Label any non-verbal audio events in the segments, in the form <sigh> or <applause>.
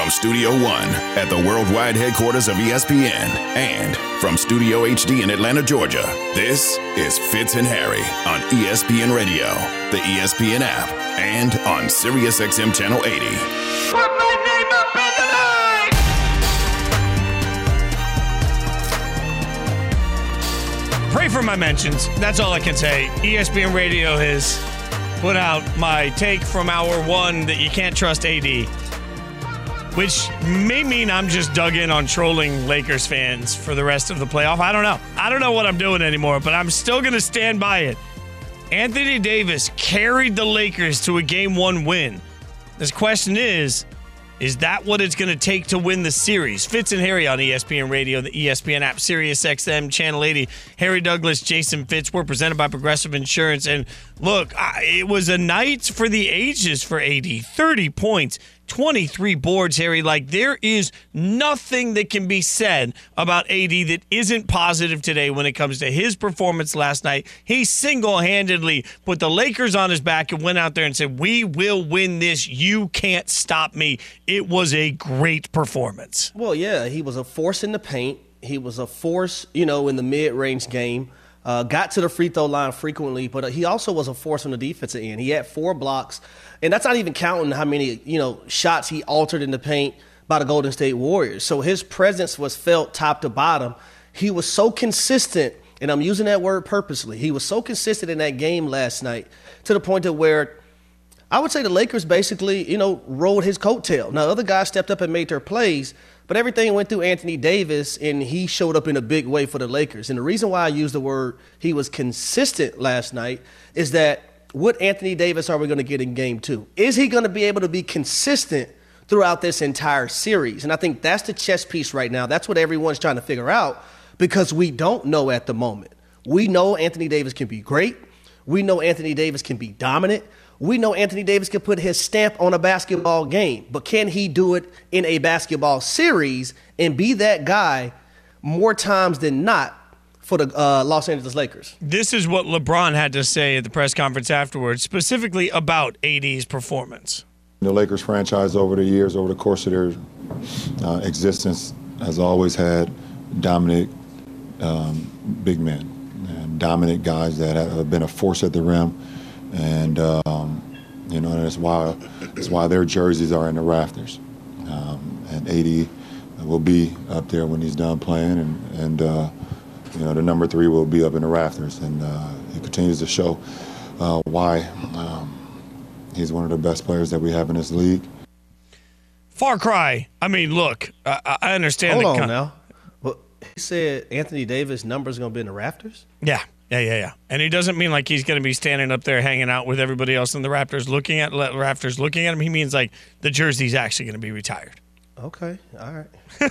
From Studio One at the worldwide headquarters of ESPN and from Studio HD in Atlanta, Georgia, this is Fitz and Harry on ESPN Radio, the ESPN app, and on SiriusXM Channel 80. Put my name up in the line! Pray for my mentions. That's all I can say. ESPN Radio has put out my take from hour one that you can't trust AD, which may mean I'm just dug in on trolling Lakers fans for the rest of the playoff. I don't know. I don't know what I'm doing anymore, but I'm still going to stand by it. Anthony Davis carried the Lakers to a game one win. This question is is that what it's going to take to win the series? Fitz and Harry on ESPN Radio, the ESPN app, Sirius XM, Channel 80. Harry Douglas, Jason Fitz. We're presented by Progressive Insurance. And look, it was a night for the ages for AD. 30 points, 23 boards, Harry. Like, there is nothing that can be said about AD that isn't positive today when it comes to his performance last night. He single handedly put the Lakers on his back and went out there and said, We will win this. You can't stop me. It was a great performance. Well, yeah, he was a force in the paint. He was a force, you know, in the mid-range game. Uh, got to the free throw line frequently, but he also was a force on the defensive end. He had four blocks, and that's not even counting how many, you know, shots he altered in the paint by the Golden State Warriors. So his presence was felt top to bottom. He was so consistent, and I'm using that word purposely. He was so consistent in that game last night to the point of where I would say the Lakers basically, you know, rode his coattail. Now, other guys stepped up and made their plays, but everything went through Anthony Davis, and he showed up in a big way for the Lakers. And the reason why I use the word he was consistent last night is that what Anthony Davis are we going to get in game two? Is he going to be able to be consistent throughout this entire series? And I think that's the chess piece right now. That's what everyone's trying to figure out because we don't know at the moment. We know Anthony Davis can be great. We know Anthony Davis can be dominant. We know Anthony Davis can put his stamp on a basketball game, but can he do it in a basketball series and be that guy more times than not for the uh, Los Angeles Lakers? This is what LeBron had to say at the press conference afterwards, specifically about AD's performance. The Lakers franchise over the years, over the course of their uh, existence, has always had dominant um, big men and dominant guys that have been a force at the rim. And, um, you know, that's why, that's why their jerseys are in the rafters. Um, and AD will be up there when he's done playing. And, and uh, you know, the number three will be up in the rafters. And uh, he continues to show uh, why um, he's one of the best players that we have in this league. Far cry. I mean, look, I, I understand. Hold the on con- now. Well, he said Anthony Davis' numbers going to be in the rafters? Yeah, yeah, yeah, yeah. And he doesn't mean like he's going to be standing up there hanging out with everybody else in the rafters, looking at le- rafters, looking at him. He means like the jersey's actually going to be retired. Okay, all right. <laughs>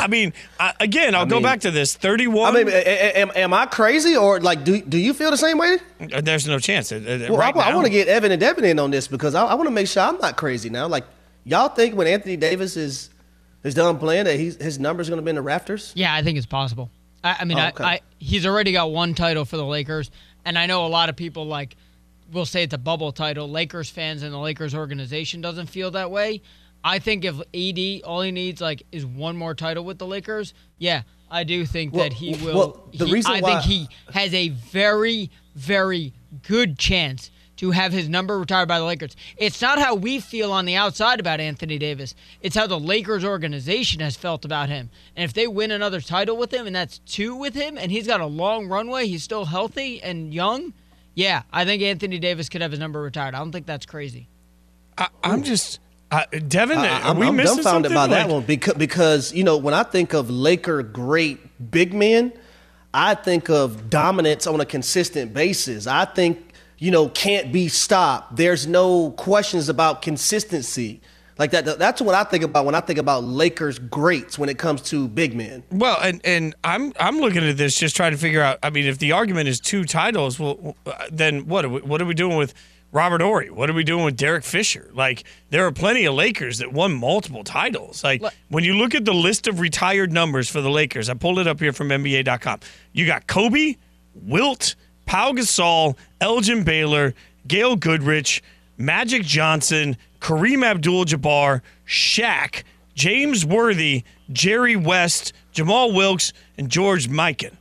I mean, I, again, I'll go mean- back to this. Thirty-one. I mean, a- a- am, am I crazy or like do do you feel the same way? uh, there's no chance. Uh, uh, Well, right I, now- want to get Evan and Devin in on this because I, I want to make sure I'm not crazy now. Like y'all think when Anthony Davis is is done playing that he's, his numbers going to be in the rafters? Yeah, I think it's possible. I, I mean, Oh, okay. I, I, he's already got one title for the Lakers, and I know a lot of people like will say it's a bubble title. Lakers fans and the Lakers organization doesn't feel that way. I think if AD all he needs like is one more title with the Lakers, yeah, I do think Well, that he will. well, the he- reason I why- think he has a very, very good chance to have his number retired by the Lakers. It's not how we feel on the outside about Anthony Davis. It's how the Lakers organization has felt about him. And if they win another title with him, and that's two with him, and he's got a long runway, he's still healthy and young. Yeah, I think Anthony Davis could have his number retired. I don't think that's crazy. I, I'm just. Uh, Devin, I, are am we missing dumbfounded something? by that one because because you know when I think of Laker great big men, I think of dominance on a consistent basis. I think you know can't be stopped. There's no questions about consistency. Like that. That's what I think about when I think about Lakers greats when it comes to big men. Well, and and I'm I'm looking at this just trying to figure out. I mean, if the argument is two titles, well, uh, then what are we, what are we doing with Robert Horry? What are we doing with Derek Fisher? Like, there are plenty of Lakers that won multiple titles. Like, when you look at the list of retired numbers for the Lakers, I pulled it up here from NBA.com. You got Kobe, Wilt, Pau Gasol, Elgin Baylor, Gail Goodrich, Magic Johnson, Kareem Abdul-Jabbar, Shaq, James Worthy, Jerry West, Jamaal Wilkes, and George Mikan.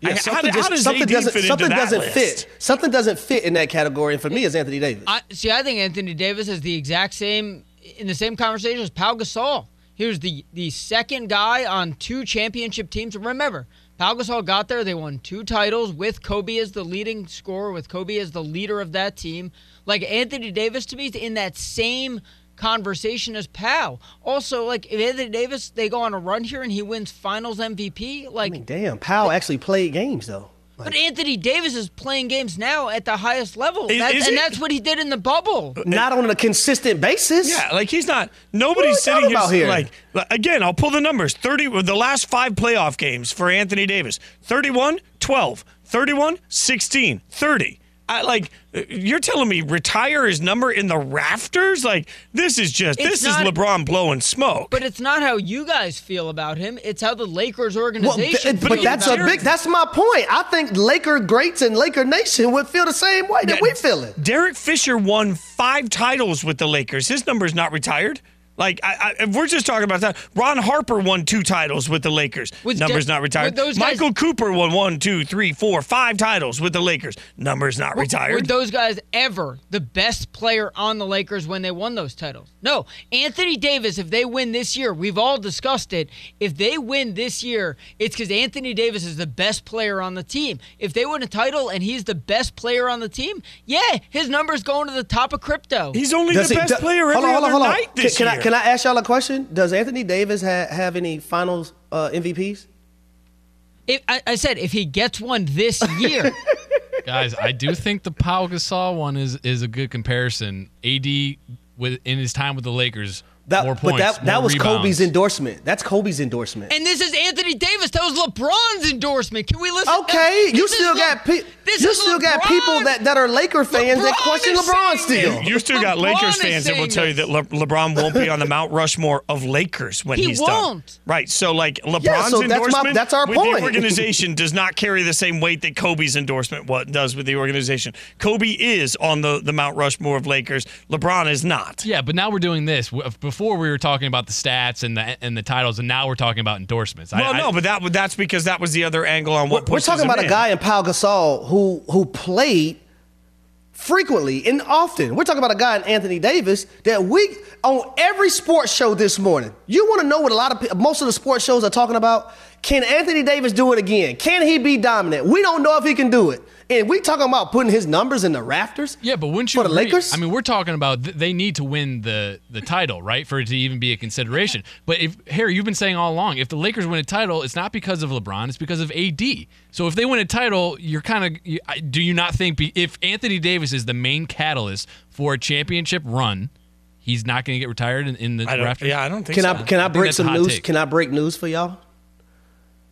Yeah, I- how, something how just- does something AD doesn't, fit something into doesn't list? fit. Something doesn't fit in that category, and for me, it's Anthony Davis. I, see, I think Anthony Davis is the exact same in the same conversation as Pau Gasol. He was the the second guy on two championship teams. Remember, Pau got there. They won two titles with Kobe as the leading scorer, with Kobe as the leader of that team. Like Anthony Davis to me is in that same conversation as Pau. Also, like Anthony Davis, they go on a run here and he wins Finals MVP. Like I mean, damn, Pau actually played games though. But Anthony Davis is playing games now at the highest level, Is- That- is and he? that's what he did in the bubble. Not on a consistent basis. Yeah, like he's not. What Nobody's are sitting talking about here, here? like like, again. I'll pull the numbers. Thirty. The last five playoff games for Anthony Davis: 31, 12, 31, 16, 30. I, like you're telling me retire his number in the rafters? Like this is just It's this not- is LeBron blowing smoke. But it's not how you guys feel about him. It's how the Lakers Well, organization th- but feels that's a about big. That's my point. I think Laker greats and Laker Nation would feel the same way that Yeah, we feel it. Derek Fisher won five titles with the Lakers. His number's not retired. Like, I, I, if we're just talking about that, Ron Harper won two titles with the Lakers. Was Numbers De- not retired. those guys- Michael Cooper won one, two, three, four, five titles with the Lakers. Numbers not Were- retired. Were those guys ever the best player on the Lakers when they won those titles? No. Anthony Davis, if they win this year, we've all discussed it. If they win this year, it's because Anthony Davis is the best player on the team. If they win a title and he's the best player on the team, yeah, his number's going to the top of crypto. He's only Does the he- best do- player hold every on, hold on, other hold on. night Can, this can year. I can I ask y'all a question? Does Anthony Davis ha- have any Finals uh, MVPs? If, I, I said if he gets one this year. <laughs> Guys, I do think the Pau Gasol one is is a good comparison. AD with in his time with the Lakers, That, more but points, that that more was rebounds. Kobe's endorsement. That's Kobe's endorsement. And this is Anthony Davis. That was LeBron's endorsement. Can we listen? Okay, you still Le- got pe- you is still got people that, that are Laker fans that question is LeBron still. You still got LeBron Lakers fans that will tell you that. Le- LeBron won't be on the Mount Rushmore of Lakers when He he's done. won't. Right. So, like LeBron's so that's my- endorsement that's our with point. the organization does not carry the same weight that Kobe's endorsement what does with the organization. Kobe is on the, the Mount Rushmore of Lakers. LeBron is not. Yeah, but now we're doing this. Before we were talking about the stats and the and the titles, and now we're talking about endorsements. Well, I- no, but that that's because that was the other angle on what We're talking about a guy in Pau Gasol who who played frequently and often. We're talking about a guy in Anthony Davis that we on every sports show this morning. You want to know what a lot of most of the sports shows are talking about? Can Anthony Davis do it again? Can he be dominant? We don't know if he can do it. And we talking about putting his numbers in the rafters. Yeah, but wouldn't you for the agree- Lakers? I mean, we're talking about th- they need to win the the title, right, for it to even be a consideration. <laughs> But if Harry, you've been saying all along, if the Lakers win a title, it's not because of LeBron, it's because of AD. So if they win a title, you're kind of do you not think be, if Anthony Davis is the main catalyst for a championship run, he's not going to get retired in, in the I rafters? yeah, I don't think Can so. I can I, think break some news? take. Can I break news for y'all?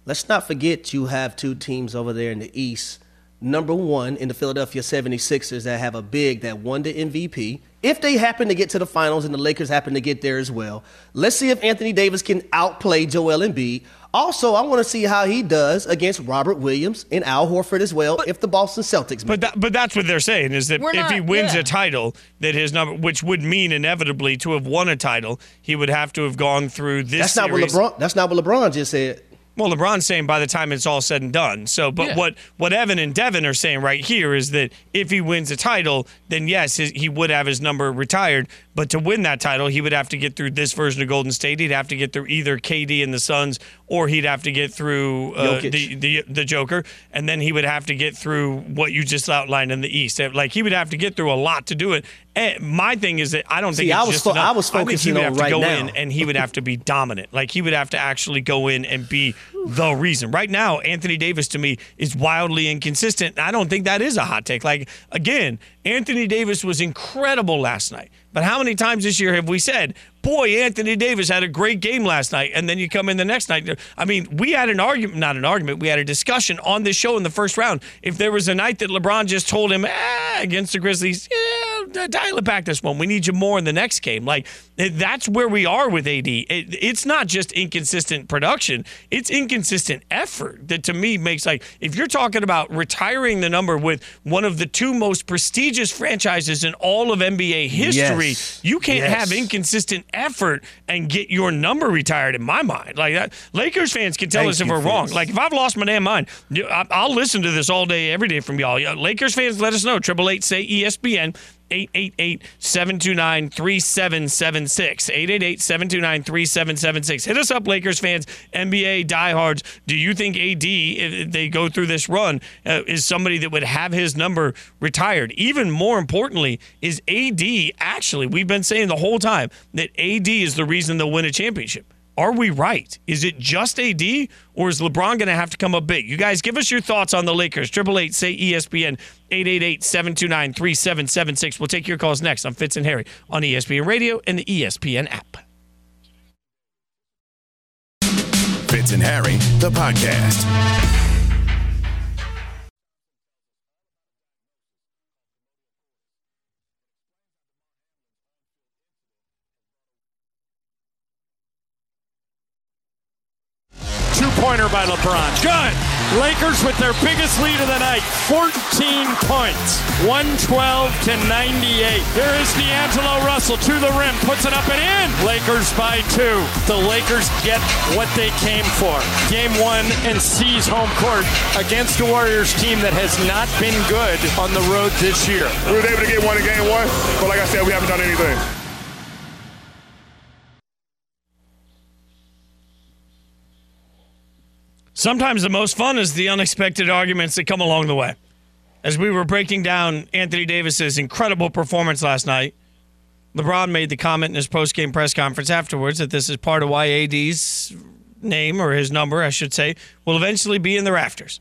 Let's not forget you have two teams over there in the East. Number one in the Philadelphia 76ers that have a big that won the MVP. If they happen to get to the finals and the Lakers happen to get there as well, let's see if Anthony Davis can outplay Joel Embiid. Also, I want to see how he does against Robert Williams and Al Horford as well if the Boston Celtics But that, but that's what they're saying is that We're if not- he wins yeah. a title, that his number, which would mean inevitably to have won a title, he would have to have gone through this. That's not what. LeBron. That's not what LeBron just said. Well, LeBron's saying by the time it's all said and done. So, but Yeah. what what Evan and Devin are saying right here is that if he wins a title, then yes, his, he would have his number retired. But to win that title, he would have to get through this version of Golden State. He'd have to get through either KD and the Suns, or he'd have to get through uh, the, the the Joker, and then he would have to get through what you just outlined in the East. Like he would have to get through a lot to do it. And my thing is that I don't think See, it's I was fo-. I was think he focusing would have to right go now. in and he would have to be dominant. Like he would have to actually go in and be the reason. Right now, Anthony Davis to me is wildly inconsistent. I don't think that is a hot take. Like again, Anthony Davis was incredible last night. But how many times this year have we said, "Boy, Anthony Davis had a great game last night," and then you come in the next night? I mean, we had an argument, not an argument. We had a discussion on this show in the first round. If there was a night that LeBron just told him, "Ah," against the Grizzlies, yeah, dial it back this one. We need you more in the next game. Like eh, that's where we are with AD. It, it's not just inconsistent production; it's inconsistent effort. That to me makes like if you're talking about retiring the number with one of the two most prestigious franchises in all of NBA history, Yes. you can't Yes. have inconsistent effort and get your number retired. In my mind, like that, Lakers fans can tell Thank us if we're wrong. Like if I've lost my damn mind, I'll listen to this all day, every day from y'all. Lakers fans, let us know. Triple eight say E ESPN. 888-729-3776. 888-729-3776. Hit us up, Lakers fans, NBA diehards. Do you think AD, if they go through this run, uh, is somebody that would have his number retired? Even more importantly, is AD actually, we've been saying the whole time that AD is the reason they'll win a championship. Are we right? Is it just AD, or is LeBron going to have to come up big? You guys, give us your thoughts on the Lakers. Triple eight say ESPN 888-729-3776. We'll take your calls next on Fitz and Harry on ESPN Radio and the ESPN app. Fitz and Harry, the podcast. LeBron. Good. Lakers with their biggest lead of the night, 14 points, 112 to 98. There is D'Angelo Russell to the rim, puts it up and in. Lakers by two. The Lakers get what they came for. Game one and seize home court against a Warriors team that has not been good on the road this year. We were able to get one in game one, but like I said, we haven't done anything. Sometimes the most fun is the unexpected arguments that come along the way. As we were breaking down Anthony Davis's incredible performance last night, LeBron made the comment in his post-game press conference afterwards that this is part of why AD's name or his number, I should say, will eventually be in the rafters.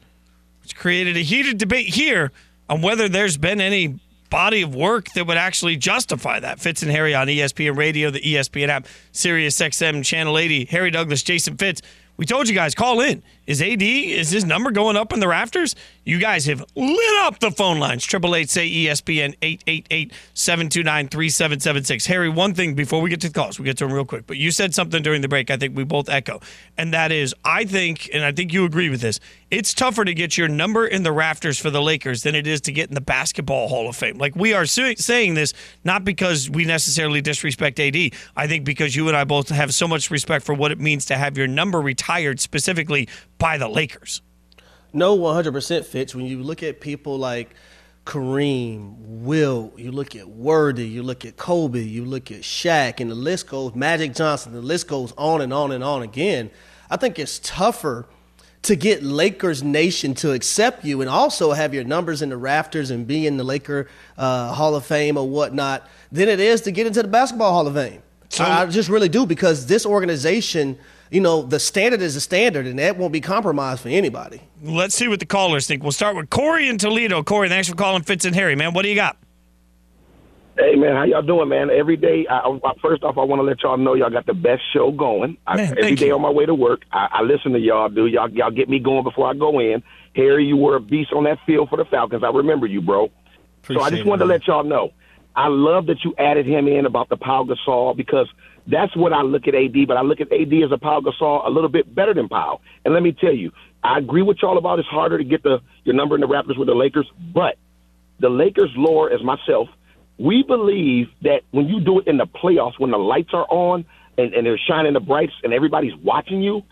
Which created a heated debate here on whether there's been any body of work that would actually justify that. Fitz and Harry on ESPN Radio, the ESPN app, Sirius XM Channel 80. Harry Douglas, Jason Fitz. We told you guys, call in. Is AD, is his number going up in the rafters? You guys have lit up the phone lines. Triple eight say ESPN 888-729-3776. Harry, one thing before we get to the calls, we get to them real quick. But you said something during the break I think we both echo. And that is, I think, and I think you agree with this, it's tougher to get your number in the rafters for the Lakers than it is to get in the basketball Hall of Fame. Like we are saying this not because we necessarily disrespect AD. I think because you and I both have so much respect for what it means to have your number retired specifically by the Lakers. No, 100% Fitz. When you look at people like Kareem, Wilt, you look at Worthy, you look at Kobe, you look at Shaq, and the list goes, Magic Johnson, the list goes on and on and on again. I think it's tougher to get Lakers Nation to accept you and also have your numbers in the rafters and be in the Laker uh, Hall of Fame or whatnot than it is to get into the Basketball Hall of Fame. I, I just really do because this organization, you know, the standard is the standard and that won't be compromised for anybody. Let's see what the callers think. We'll start with Corey in Toledo. Corey, thanks for calling Fitz and Harry, man. What do you got? Hey man, how y'all doing, man? Every day, I, I, first off, I want to let y'all know y'all got the best show going. I, Man, every thank day you. on my way to work, I, I listen to y'all. Do y'all y'all get me going before I go in? Harry, you were a beast on that field for the Falcons. I remember you, bro. so I Appreciate just it, wanted to let y'all know. I love that you added him in about the Pau Gasol because that's what I look at AD. But I look at AD as a Pau Gasol a little bit better than Pau. And let me tell you, I agree with y'all about it's harder to get the your number in the rafters with the Lakers, but the Lakers lore as myself, we believe that when you do it in the playoffs, when the lights are on and, and they're shining the brightest and everybody's watching you,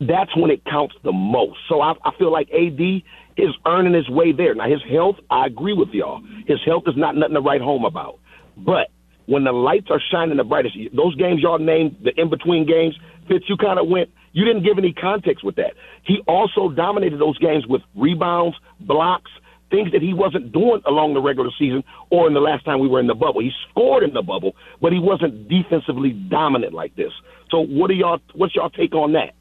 that's when it counts the most. So I, I feel like AD is earning his way there. Now his health, I agree with y'all. His health is not nothing to write home about. But when the lights are shining the brightest, those games y'all named, the in between games, Fitz, you kind of went. You didn't give any context with that. He also dominated those games with rebounds, blocks, things that he wasn't doing along the regular season or in the last time we were in the bubble. He scored in the bubble, but he wasn't defensively dominant like this. So what are y'all? What's y'all take on that?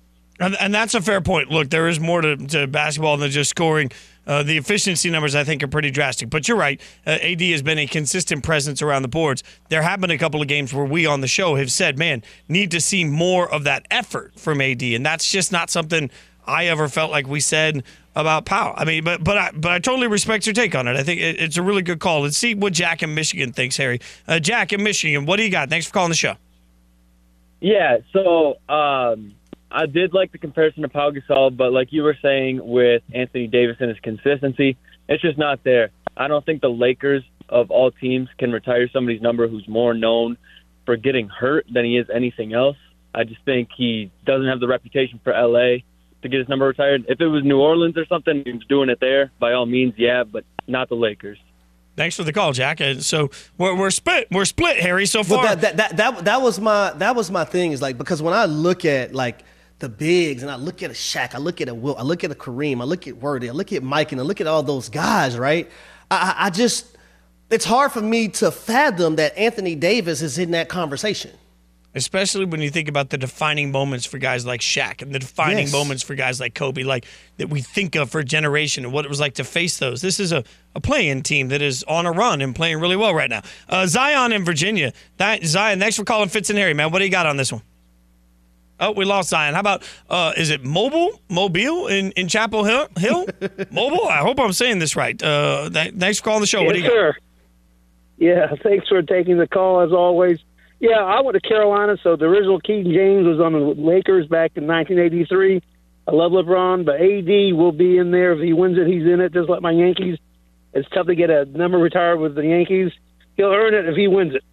And, and that's a fair point. Look, there is more to, to basketball than just scoring. Uh, the efficiency numbers, I think, are pretty drastic. But you're right. Uh, AD has been a consistent presence around the boards. There have been a couple of games where we on the show have said, man, need to see more of that effort from AD. And that's just not something I ever felt like we said about Pau. I mean, but but I but I totally respect your take on it. I think it, it's a really good call. Let's see what Jack in Michigan thinks, Harry. Uh, Jack in Michigan, what do you got? Thanks for calling the show. Yeah, so um, I did like the comparison to Pau Gasol, but like you were saying with Anthony Davis and his consistency, it's just not there. I don't think the Lakers of all teams can retire somebody's number who's more known for getting hurt than he is anything else. I just think he doesn't have the reputation for LA to get his number retired. If it was New Orleans or something, he's doing it there. By all means, yeah, but not the Lakers. Thanks for the call, Jack. Uh, so we're, we're split. We're split, Harry. So far, Well, that, that, that, that, that was my that was my thing is like because when I look at like the bigs and I look at a Shaq, I look at a Wilt, I look at a Kareem, I look at Worthy, I look at Mike, and I look at all those guys, right? I, I just it's hard for me to fathom that Anthony Davis is in that conversation. especially when you think about the defining moments for guys like Shaq and the defining Yes. moments for guys like Kobe, like that we think of for a generation and what it was like to face those. This is a, a playing team that is on a run and playing really well right now. Uh, Zion in Virginia. That, Zion, thanks for calling Fitz and Harry, man. What do you got on this one? Oh, we lost Zion. How about uh, is it Mobile Mobile in, in Chapel Hill? Hill? <laughs> Mobile? I hope I'm saying this right. Uh, th- thanks for calling the show. what do you yes, got? sir. Yeah, thanks for taking the call as always. Yeah, I went to Carolina, so the original Keaton James was on the Lakers back in 1983. I love LeBron, but AD will be in there if he wins it. He's in it, just like my Yankees. It's tough to get a number retired with the Yankees. He'll earn it if he wins it.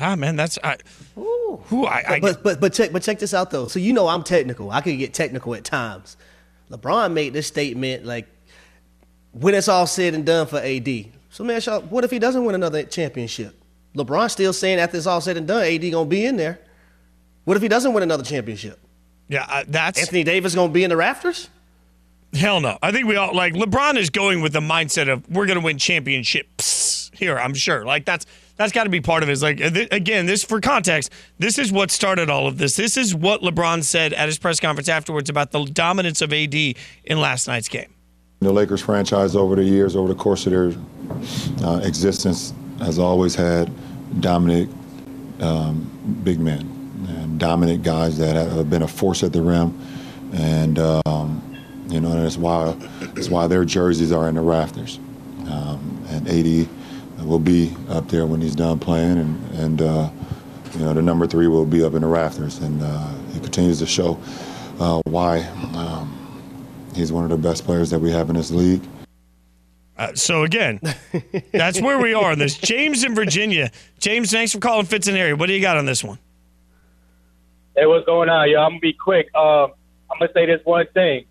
Ah, man, that's I. Who I, I but, but but check but check this out though. So you know I'm technical. I can get technical at times. LeBron made this statement like when it's all said and done for AD. So man, Shaw, what if he doesn't win another championship? LeBron still saying after it's all said and done, AD gonna be in there. What if he doesn't win another championship? Yeah, I, that's Anthony Davis gonna be in the rafters. Hell no. I think we all like LeBron is going with the mindset of we're going to win championships here. I'm sure. Like that's that's got to be part of it. It's like uh, th- again, this for context. This is what started all of this. This is what LeBron said at his press conference afterwards about the dominance of AD in last night's game. The Lakers franchise over the years, over the course of their uh, existence, has always had dominant um, big men and dominant guys that have been a force at the rim, and um, you know that's why that's why their jerseys are in the rafters. Um, and AD will be up there when he's done playing, and and uh, you know the number three will be up in the rafters, and uh, he continues to show uh, why. Um, He's one of the best players that we have in this league. Uh, so again, that's where we are on this. James in Virginia. James, thanks for calling Fitz and Harry. What do you got on this one? Hey, what's going on, yo? I'm gonna be quick. Um, I'm gonna say this one thing.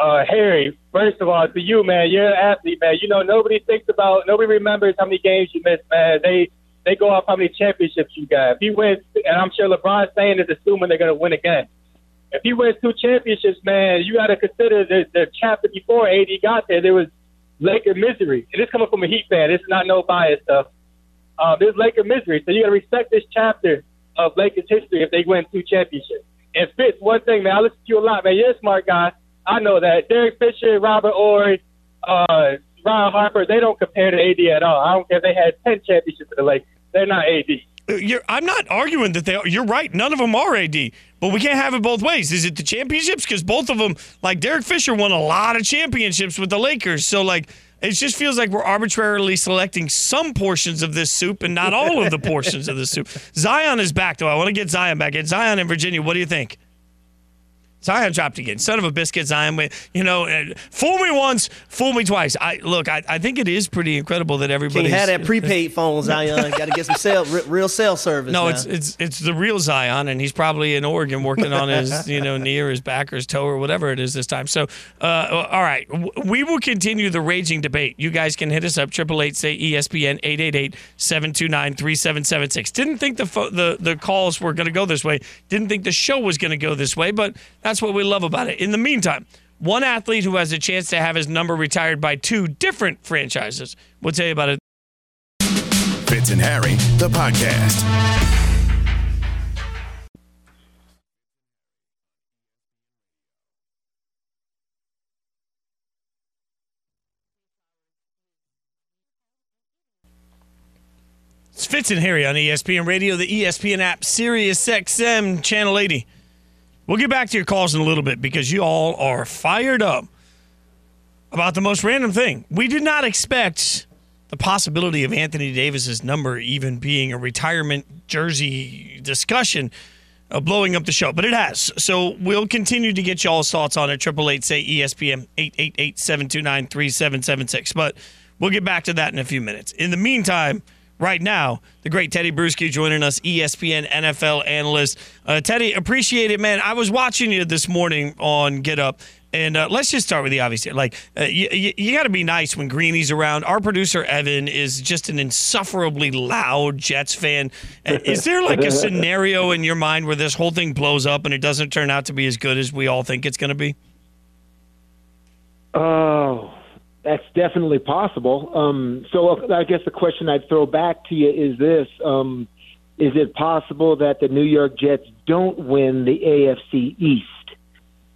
Uh, Harry, first of all, to you, man, you're an athlete, man. You know, nobody thinks about, nobody remembers how many games you missed, man. They they go off how many championships you got. If he wins, and I'm sure LeBron's saying is assuming they're gonna win again. If he wins two championships, man, you got to consider the, the chapter before AD got there. There was Laker misery, and this coming from a Heat fan. This is not no bias stuff. Um, there's Laker misery, so you got to respect this chapter of Lakers history if they win two championships. And Fitz, one thing, man, I listen to you a lot, man. You're a smart guy. I know that. Derek Fisher, Robert Horry, uh, Ron Harper, they don't compare to AD at all. I don't care if they had 10 championships for the Lakers. They're not AD. Uh, You're, I'm not arguing that they are. You're right. None of them are AD, but we can't have it both ways. Is it the championships? Because both of them, like Derek Fisher, won a lot of championships with the Lakers. So, like, it just feels like we're arbitrarily selecting some portions of this soup and not all of the <laughs> portions of the soup. Zion is back, though. I want to get Zion back. Get Zion in Virginia. What do you think? Zion dropped again. Son of a biscuit, Zion. You know, uh, fool me once, fool me twice. I look. I, I think it is pretty incredible that everybody Can't that prepaid <laughs> phone, Zion. Got to get some cell, real cell service. No, now. it's it's it's the real Zion, and he's probably in Oregon working on his <laughs> you know knee or his back or his toe or whatever it is this time. So, uh, all right, we will continue the raging debate. You guys can hit us up triple eight say ESPN 888-729-3776. Didn't think the fo- the the calls were going to go this way. Didn't think the show was going to go this way, but that's what we love about it. In the meantime. One athlete who has a chance to have his number retired by two different franchises. We'll tell you about it. Fitz and Harry, the podcast. It's Fitz and Harry on ESPN Radio, the ESPN app, Sirius XM, Channel 80. We'll get back to your calls in a little bit because you all are fired up about the most random thing. We did not expect the possibility of Anthony Davis's number even being a retirement jersey discussion of blowing up the show, but it has. So we'll continue to get y'all's thoughts on it. Triple eight say ESPN 888-729-3776. But we'll get back to that in a few minutes. In the meantime, right now, the great Tedy Bruschi joining us, ESPN NFL analyst. Uh, Tedy, appreciate it, man. I was watching you this morning on Get Up. And uh, let's just start with the obvious. here. Like, uh, you, you, you got to be nice when Greeny's around. Our producer, Evan, is just an insufferably loud Jets fan. Uh, <laughs> Is there like a scenario in your mind where this whole thing blows up and it doesn't turn out to be as good as we all think it's going to be? Oh, that's definitely possible. Um, so I guess the question I'd throw back to you is this: um, Is it possible that the New York Jets don't win the AFC East?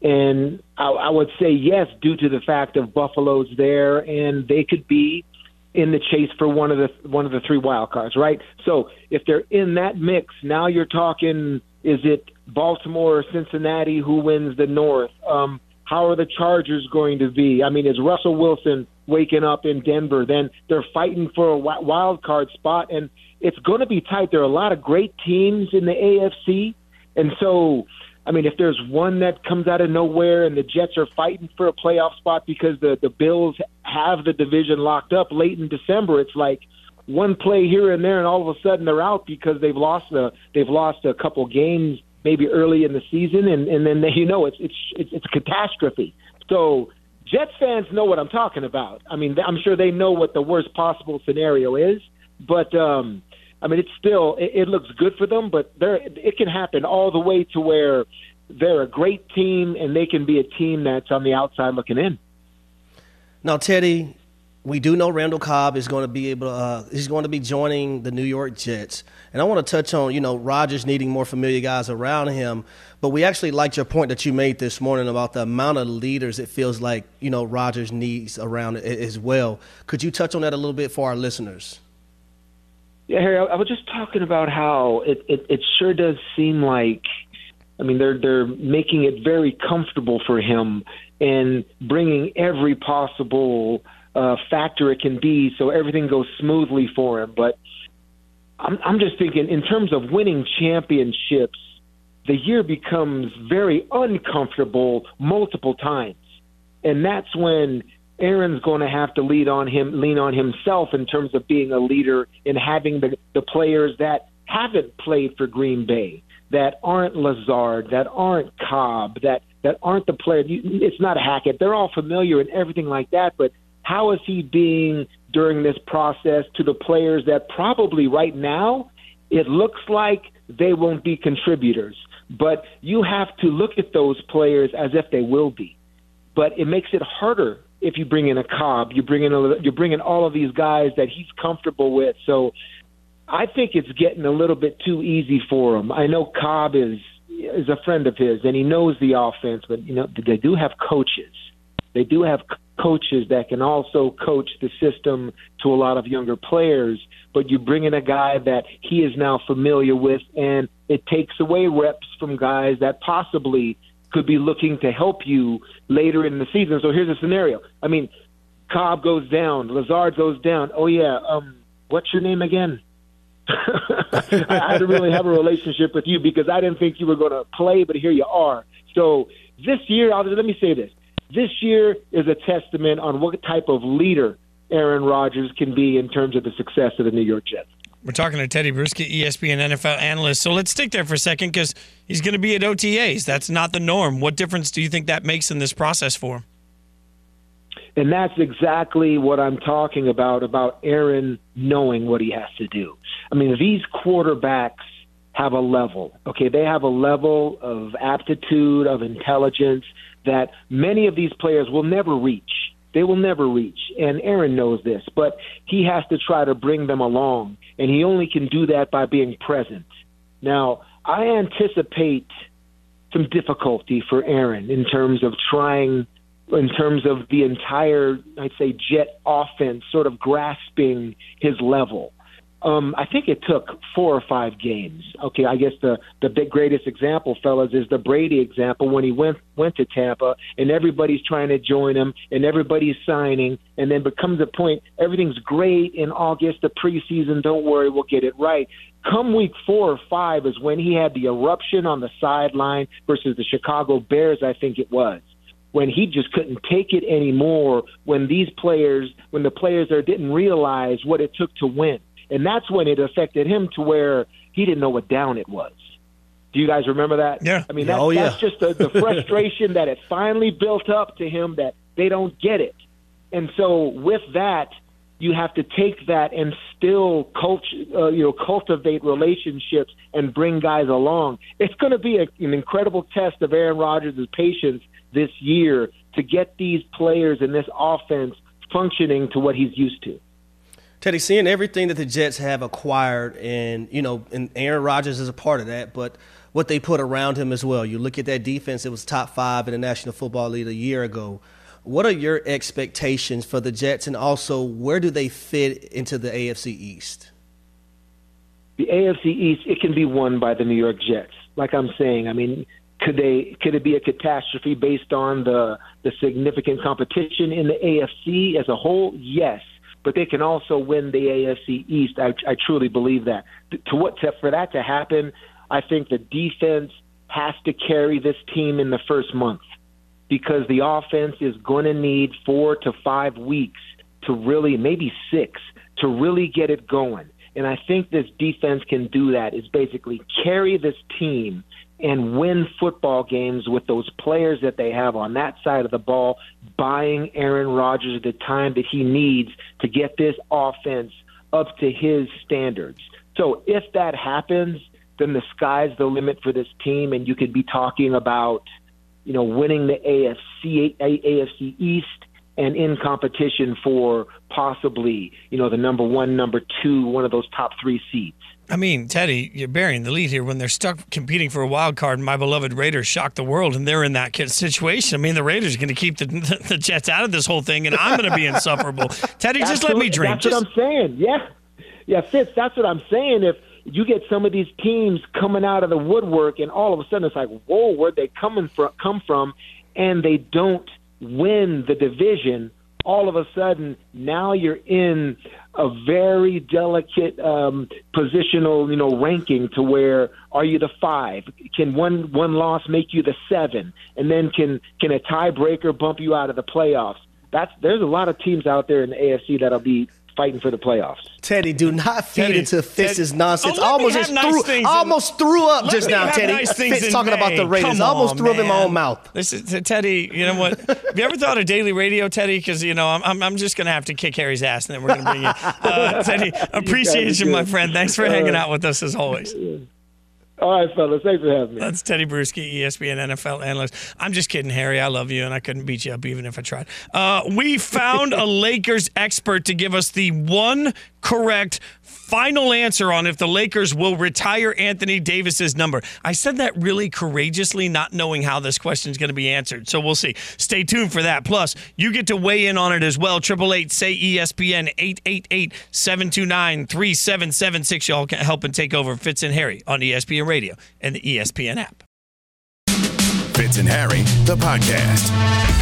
And I, I would say yes, due to the fact of Buffalo's there, and they could be in the chase for one of the one of the three wild cards, right? So if they're in that mix, now you're talking: is it Baltimore or Cincinnati who wins the North? Um, how are the Chargers going to be? I mean, is Russell Wilson waking up in Denver? Then they're fighting for a wi- wild card spot, and it's going to be tight. There are a lot of great teams in the AFC, and so I mean, if there's one that comes out of nowhere and the Jets are fighting for a playoff spot because the the Bills have the division locked up late in December, it's like one play here and there, and all of a sudden they're out because they've lost a they've lost a couple games maybe early in the season, and and then <laughs> you know it's it's it's, it's a catastrophe. So Jets fans know what I'm talking about. I mean, I'm sure they know what the worst possible scenario is, but. um I mean, it's still it, it looks good for them, but there it can happen all the way to where they're a great team and they can be a team that's on the outside looking in. Now, Tedy, we do know Randall Cobb is going to be able. To, uh, he's going to be joining the New York Jets, and I want to touch on you know Rodgers needing more familiar guys around him. But we actually liked your point that you made this morning about the amount of leaders it feels like you know Rodgers needs around as well. Could you touch on that a little bit for our listeners? Yeah, Harry, I I was just talking about how it, it, it sure does seem like, I mean, they're they're making it very comfortable for him and bringing every possible uh, factor it can be, so everything goes smoothly for him. But I'm I'm just thinking in terms of winning championships, the year becomes very uncomfortable multiple times, and that's when Aaron's going to have to lead on him, lean on himself in terms of being a leader and having the, the players that haven't played for Green Bay, that aren't Lazard, that aren't Cobb, that that aren't the players. You, it's not Hackett. They're all familiar and everything like that. But how is he being during this process to the players that probably right now it looks like they won't be contributors, but you have to look at those players as if they will be. But it makes it harder if you bring in a Cobb, you bring in a, you bring in all of these guys that he's comfortable with. So I think it's getting a little bit too easy for him. I know Cobb is is a friend of his and he knows the offense, but you know they do have coaches. They do have coaches that can also coach the system to a lot of younger players. But you bring in a guy that he is now familiar with, and it takes away reps from guys that possibly could be looking to help you later in the season. So here's a scenario. I mean, Cobb goes down, Lazard goes down. Oh yeah, um, what's your name again? <laughs> I, I didn't really have a relationship with you because I didn't think you were going to play, but here you are. So this year, I'll, let me say this: this year is a testament on what type of leader Aaron Rodgers can be in terms of the success of the New York Jets. We're talking to Tedy Bruschi, ESPN NFL analyst. So let's stick there for a second because he's going to be at OTAs. That's not the norm. What difference do you think that makes in this process for him? And that's exactly what I'm talking about, about Aaron knowing what he has to do. I mean, these quarterbacks have a level, okay? They have a level of aptitude, of intelligence that many of these players will never reach. They will never reach. And Aaron knows this, but he has to try to bring them along. And he only can do that by being present. Now, I anticipate some difficulty for Aaron in terms of trying in terms of the entire, I'd say, jet offense sort of grasping his level. Um, I think it took four or five games. Okay, I guess the the big greatest example, fellas, is the Brady example when he went went to Tampa and everybody's trying to join him and everybody's signing, and then becomes a point everything's great in August, the preseason. Don't worry, we'll get it right. Come week four or five is when he had the eruption on the sideline versus the Chicago Bears. I think it was when he just couldn't take it anymore. When these players, when the players there didn't realize what it took to win and that's when it affected him to where he didn't know what down it was. Do you guys remember that? Yeah. I mean, that, Oh, yeah. that's just the, the <laughs> frustration that it finally built up to him that they don't get it. And so with that, you have to take that and still cult, uh, you know, cultivate relationships and bring guys along. It's going to be a, an incredible test of Aaron Rodgers' patience this year to get these players in this offense functioning to what he's used to. Tedy, seeing everything that the Jets have acquired, and you know, and Aaron Rodgers is a part of that, but what they put around him as well. You look at that defense; it was top five in the National Football League a year ago. What are your expectations for the Jets, and also where do they fit into the AFC East? the AFC East, it can be won by the New York Jets. Like I'm saying, I mean, could they could it be a catastrophe based on the the significant competition in the AFC as a whole? Yes, but they can also win the AFC East. I, I truly believe that. To what to, for that to happen, I think the defense has to carry this team in the first month because the offense is going to need four to five weeks to really, maybe six, to really get it going. And I think this defense can do that. Is basically carry this team and win football games with those players that they have on that side of the ball, buying Aaron Rodgers the time that he needs to get this offense up to his standards. So if that happens, then the sky's the limit for this team, and you could be talking about, you know, winning the AFC AFC East and in competition for possibly, you know, the number one, number two, one of those top three seats. I mean, Tedy, you're burying the lead here when they're stuck competing for a wild card. And my beloved Raiders shock the world, and they're in that situation. I mean, the Raiders are going to keep the, <laughs> the Jets out of this whole thing, and I'm going to be insufferable. <laughs> Tedy, just let me dream. That's Just, what I'm saying. Yeah, yeah, Fitz. That's what I'm saying. If you get some of these teams coming out of the woodwork, and all of a sudden it's like, whoa, where'd they coming from? Come from? And they don't win the division. All of a sudden, now you're in a very delicate um, positional, you know, ranking to where are you the five? Can one one loss make you the seven? And then can can a tiebreaker bump you out of the playoffs? That's there's a lot of teams out there in the AFC that'll be fighting for the playoffs. Tedy, do not feed Tedy, into Fitz's Tedy- nonsense. Oh, I almost just nice threw, things in- almost threw up just now, Tedy. nice Fitz in talking about the May. Raiders. Come I almost on, threw up in my man. own mouth. Listen, to Tedy, you know what? <laughs> have you ever thought of daily radio, Tedy? Because, you know, I'm, I'm, I'm just going to have to kick Harry's ass and then we're going to bring you. <laughs> Uh, Tedy, appreciate you, good. my friend. Thanks for hanging out with us as always. All right, fellas. Thanks for having me. That's Tedy Bruschi, ESPN NFL analyst. I'm just kidding, Harry. I love you, and I couldn't beat you up even if I tried. Uh, we found a <laughs> Lakers expert to give us the one correct final answer on if the Lakers will retire Anthony Davis's number. I said that really courageously, not knowing how this question is going to be answered. So we'll see. Stay tuned for that. Plus, you get to weigh in on it as well. Triple eight say ESPN 888-729-3776. Y'all can help and take over Fitz and Harry on ESPN Radio and the ESPN app. Fitz and Harry, the podcast.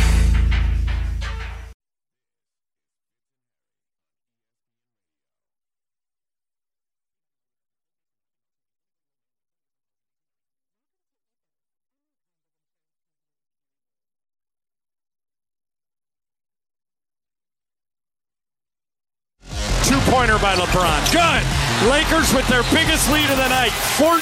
Their biggest lead of the night, 14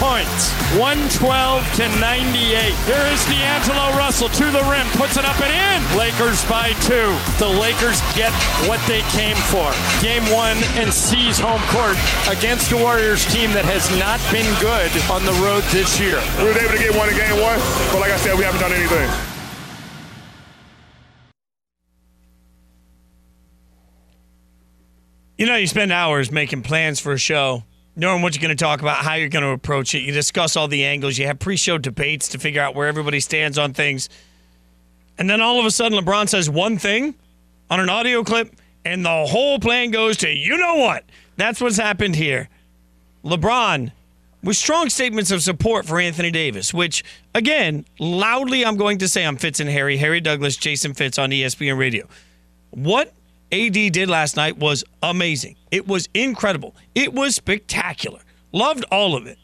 points, 112 to 98. Here is D'Angelo Russell to the rim, puts it up and in. Lakers by two. The Lakers get what they came for. Game one and seize home court against a Warriors team that has not been good on the road this year. We were able to get one in game one, but like I said, we haven't done anything. You know, you spend hours making plans for a show, knowing what you're going to talk about, how you're going to approach it. You discuss all the angles. You have pre show debates to figure out where everybody stands on things. And then all of a sudden, LeBron says one thing on an audio clip, and the whole plan goes to you know what? That's what's happened here. LeBron with strong statements of support for Anthony Davis, which, again, loudly I'm going to say I'm Fitz and Harry, Harry Douglas, Jason Fitz on ESPN Radio. What AD did last night was amazing. It was incredible. It was spectacular. Loved all of it.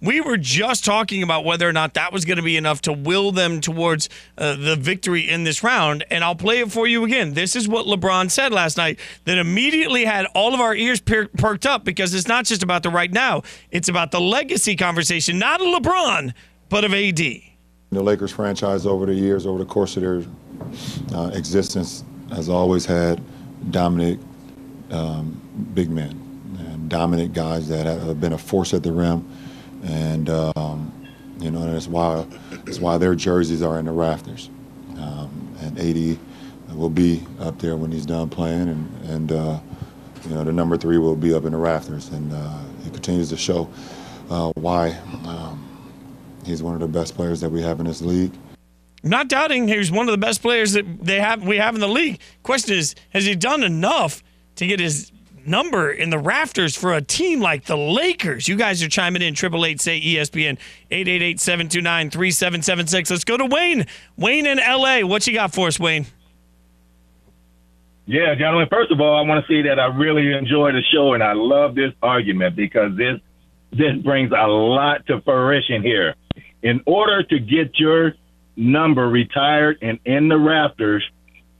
We were just talking about whether or not that was going to be enough to will them towards uh, the victory in this round. And I'll play it for you again. This is what LeBron said last night that immediately had all of our ears per- perked up because it's not just about the right now, it's about the legacy conversation, not of LeBron, but of AD. The Lakers franchise over the years, over the course of their uh, existence, has always had dominant um, big men and dominant guys that have been a force at the rim and um, you know that's why that's why their jerseys are in the rafters. Um, and AD will be up there when he's done playing, and and uh, you know the number three will be up in the rafters, and uh, he continues to show uh, why um, he's one of the best players that we have in this league. Not doubting he's one of the best players that they have we have in the league. Question is, has he done enough to get his number in the rafters for a team like the Lakers. You guys are chiming in. Triple eight say ESPN 888-729-3776. Let's go to Wayne. Wayne in LA. What you got for us, Wayne? Yeah, gentlemen. First of all, I want to say that I really enjoy the show and I love this argument because this this brings a lot to fruition here. In order to get your number retired and in the rafters,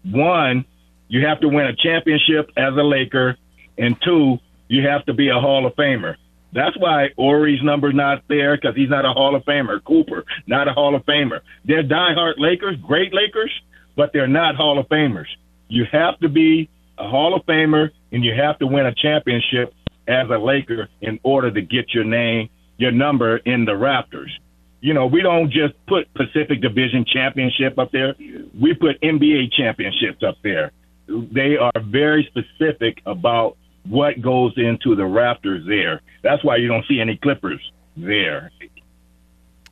one, you have to win a championship as a Laker and two, you have to be a Hall of Famer. That's why Horry's number's not there because he's not a Hall of Famer. Cooper, not a Hall of Famer. They're diehard Lakers, great Lakers, but they're not Hall of Famers. You have to be a Hall of Famer and you have to win a championship as a Laker in order to get your name, your number in the rafters. You know, we don't just put Pacific Division championship up there. We put NBA championships up there. They are very specific about what goes into the rafters there. That's why you don't see any Clippers there.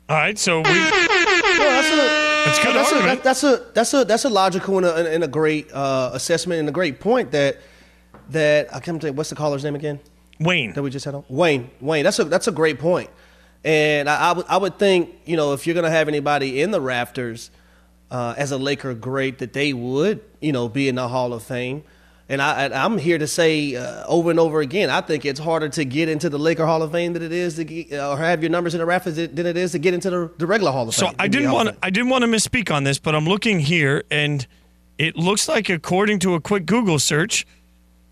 All right, so we. Well, that's a that's good that's a, that's a that's a that's a logical and a, and a great uh, assessment and a great point that that I can't tell you what's the caller's name again. Wayne that we just had on Wayne Wayne. That's a that's a great point, and I, I would I would think you know if you're gonna have anybody in the rafters uh, as a Laker great that they would you know be in the Hall of Fame. And I, I'm here to say uh, over and over again, I think it's harder to get into the Laker Hall of Fame than it is to get, uh, or have your numbers in the rafters than it is to get into the, the regular Hall of So Fame. So I didn't want I didn't want to misspeak on this, but I'm looking here, and it looks like according to a quick Google search,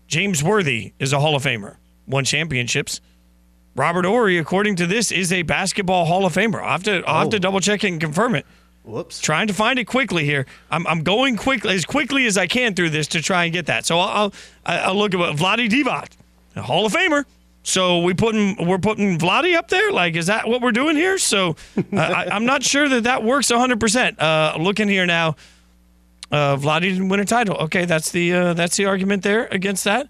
James Worthy is a Hall of Famer, won championships. Robert Horry, according to this, is a basketball Hall of Famer. I'll have to, I'll have to double check and confirm it. Whoops. Trying to find it quickly here. I'm, I'm going quickly as quickly as I can through this to try and get that. So I'll I'll, I'll look at what Vlade Divac, a Hall of Famer. So we putting we're putting Vlade up there. Like, is that what we're doing here? So uh, I, I'm not sure that that works 100. percent uh, Looking here now, uh, Vlade didn't win a title. Okay, that's the uh, that's the argument there against that.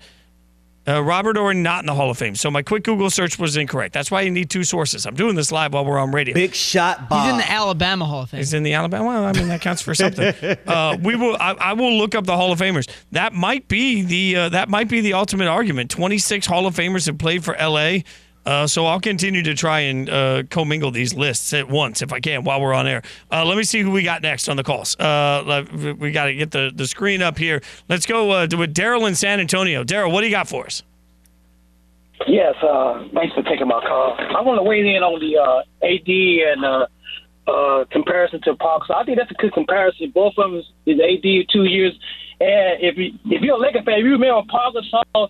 Uh, Robert Horry not in the Hall of Fame. So my quick Google search was incorrect. That's why you need two sources. I'm doing this live while we're on radio. Big shot Bob. He's in the Alabama Hall of Fame. He's in the Alabama. Well, I mean that counts for something. <laughs> uh, we will. I, I, will look up the Hall of Famers. That might be the uh, that might be the ultimate argument. Twenty six Hall of Famers have played for L.A. Uh, so I'll continue to try and uh, commingle these lists at once if I can while we're on air. Uh, let me see who we got next on the calls. Uh, we got to get the, the screen up here. Let's go uh, with Daryl in San Antonio. Daryl, what do you got for us? Yes, uh, thanks for taking my call. I want to weigh in on the AD and comparison to Pau. So I think that's a good comparison. Both of them is AD two years. And if you, if you're a Laker fan, you remember Pau Gasol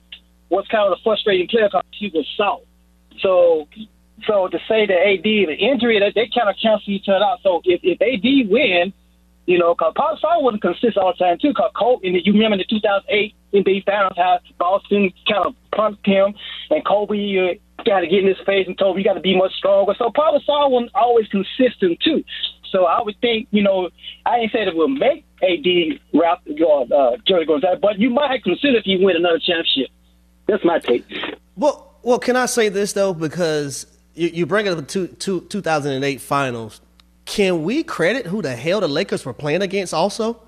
was kind of a frustrating player because he was soft. So so to say that AD the injury that they kind of cancel each other out. So if, if AD win, you know, because Pau Gasol wasn't consistent all the time too. Because Kobe, and you remember in the 2008 NBA Finals how Boston kind of pumped him, and Kobe uh, got to get in his face and told him you got to be much stronger. So Pau Gasol wasn't always consistent too. So I would think, you know, I ain't said it will make AD Ralph uh, Jerry Gonzaga, but you might consider if you win another championship. That's my take. Well, well, can I say this though? Because you, you bring it up the two, two, 2008 finals. Can we credit who the hell the Lakers were playing against also?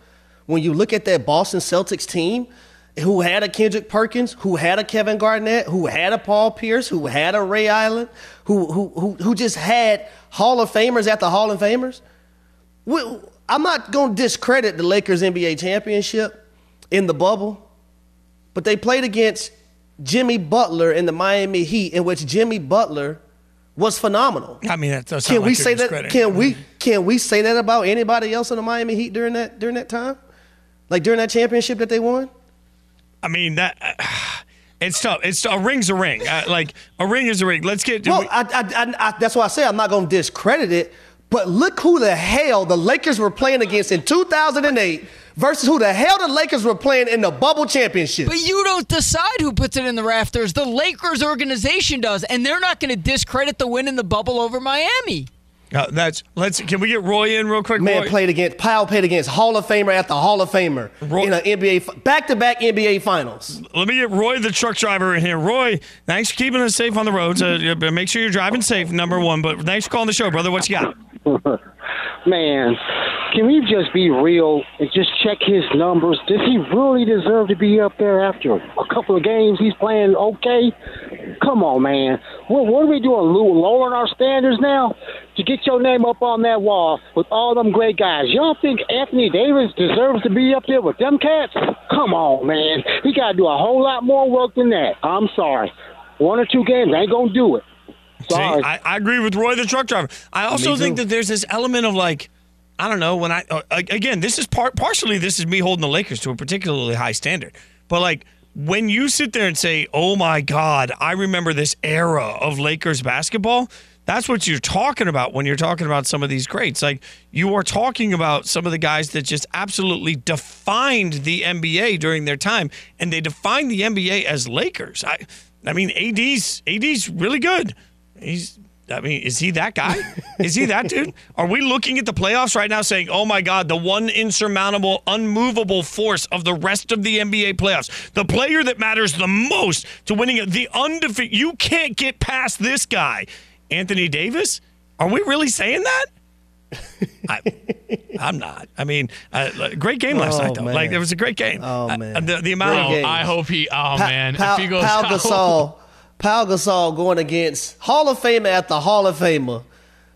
When you look at that Boston Celtics team, who had a Kendrick Perkins, who had a Kevin Garnett, who had a Paul Pierce, who had a Ray Allen, who who who, who just had Hall of Famers at the Hall of Famers. We, I'm not going to discredit the Lakers NBA championship in the bubble, but they played against Jimmy Butler in the Miami Heat, in which Jimmy Butler was phenomenal. I mean, that does Can we like say that? Can we can we say that about anybody else in the Miami Heat during that during that time, like during that championship that they won? I mean that. It's tough. It's a ring's a ring. Uh, like a ring is a ring. Let's get. Well, I, I, I, I, that's why I say I'm not going to discredit it. But look who the hell the Lakers were playing against in 2008 versus who the hell the Lakers were playing in the bubble championship. But you don't decide who puts it in the rafters. The Lakers organization does, and they're not going to discredit the win in the bubble over Miami. Uh, that's let's. Can we get Roy in real quick? Man Roy? played against Pau played against Hall of Famer after Hall of Famer in an NBA back to back NBA Finals. Let me get Roy, the truck driver, in here. Roy, thanks for keeping us safe on the roads. <laughs> Uh, make sure you're driving safe, number one. But thanks for calling the show, brother. What you got? <laughs> Man, can we just be real and just check his numbers? Does he really deserve to be up there after a couple of games he's playing okay? Come on, man. What, what are we doing? Lou- Lowering our standards now to get your name up on that wall with all them great guys. You don't think Anthony Davis deserves to be up there with them cats? Come on, man. He got to do a whole lot more work than that. I'm sorry. One or two games ain't going to do it. See, I, I agree with Roy, the truck driver. I also think that there's this element of like, I don't know, when I uh, again, this is part partially this is me holding the Lakers to a particularly high standard, but like when you sit there and say, "Oh my God, I remember this era of Lakers basketball." That's what you're talking about when you're talking about some of these greats. Like you are talking about some of the guys that just absolutely defined the NBA during their time, and they defined the NBA as Lakers. I, I mean, AD's AD's really good. He's. I mean, is he that guy? Is he that dude? Are we looking at the playoffs right now saying, oh my God, the one insurmountable, unmovable force of the rest of the NBA playoffs? The player that matters the most to winning it, the undefeated. You can't get past this guy, Anthony Davis? Are we really saying that? I, I'm not. I mean, uh, great game last Oh, night, though. man. Like, it was a great game. Oh, Uh, man. the, the amount of. I hope he. Oh Pa- man, Pau, if he goes Pau out- Gasol, Pau Gasol going against Hall of Famer after Hall of Famer,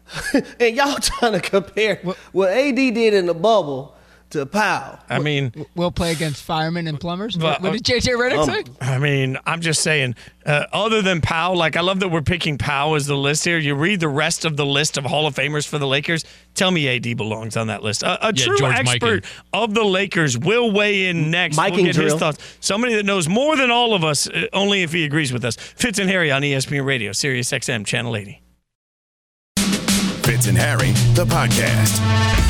<laughs> and y'all <laughs> trying to compare what? AD did in the bubble to Pau. I mean, We'll play against firemen and plumbers. But, what did JJ Redick um, say? I mean, I'm just saying. Uh, other than Pau, like I love that we're picking Pau as the list here. You read the rest of the list of Hall of Famers for the Lakers. Tell me AD belongs on that list. A, a Yeah, true George expert Mikan. of the Lakers will weigh in next. Miking we'll get his drill. thoughts. Somebody that knows more than all of us, uh, only if he agrees with us. Fitz and Harry on ESPN Radio, Sirius XM, Channel 80. Fitz and Harry, the podcast.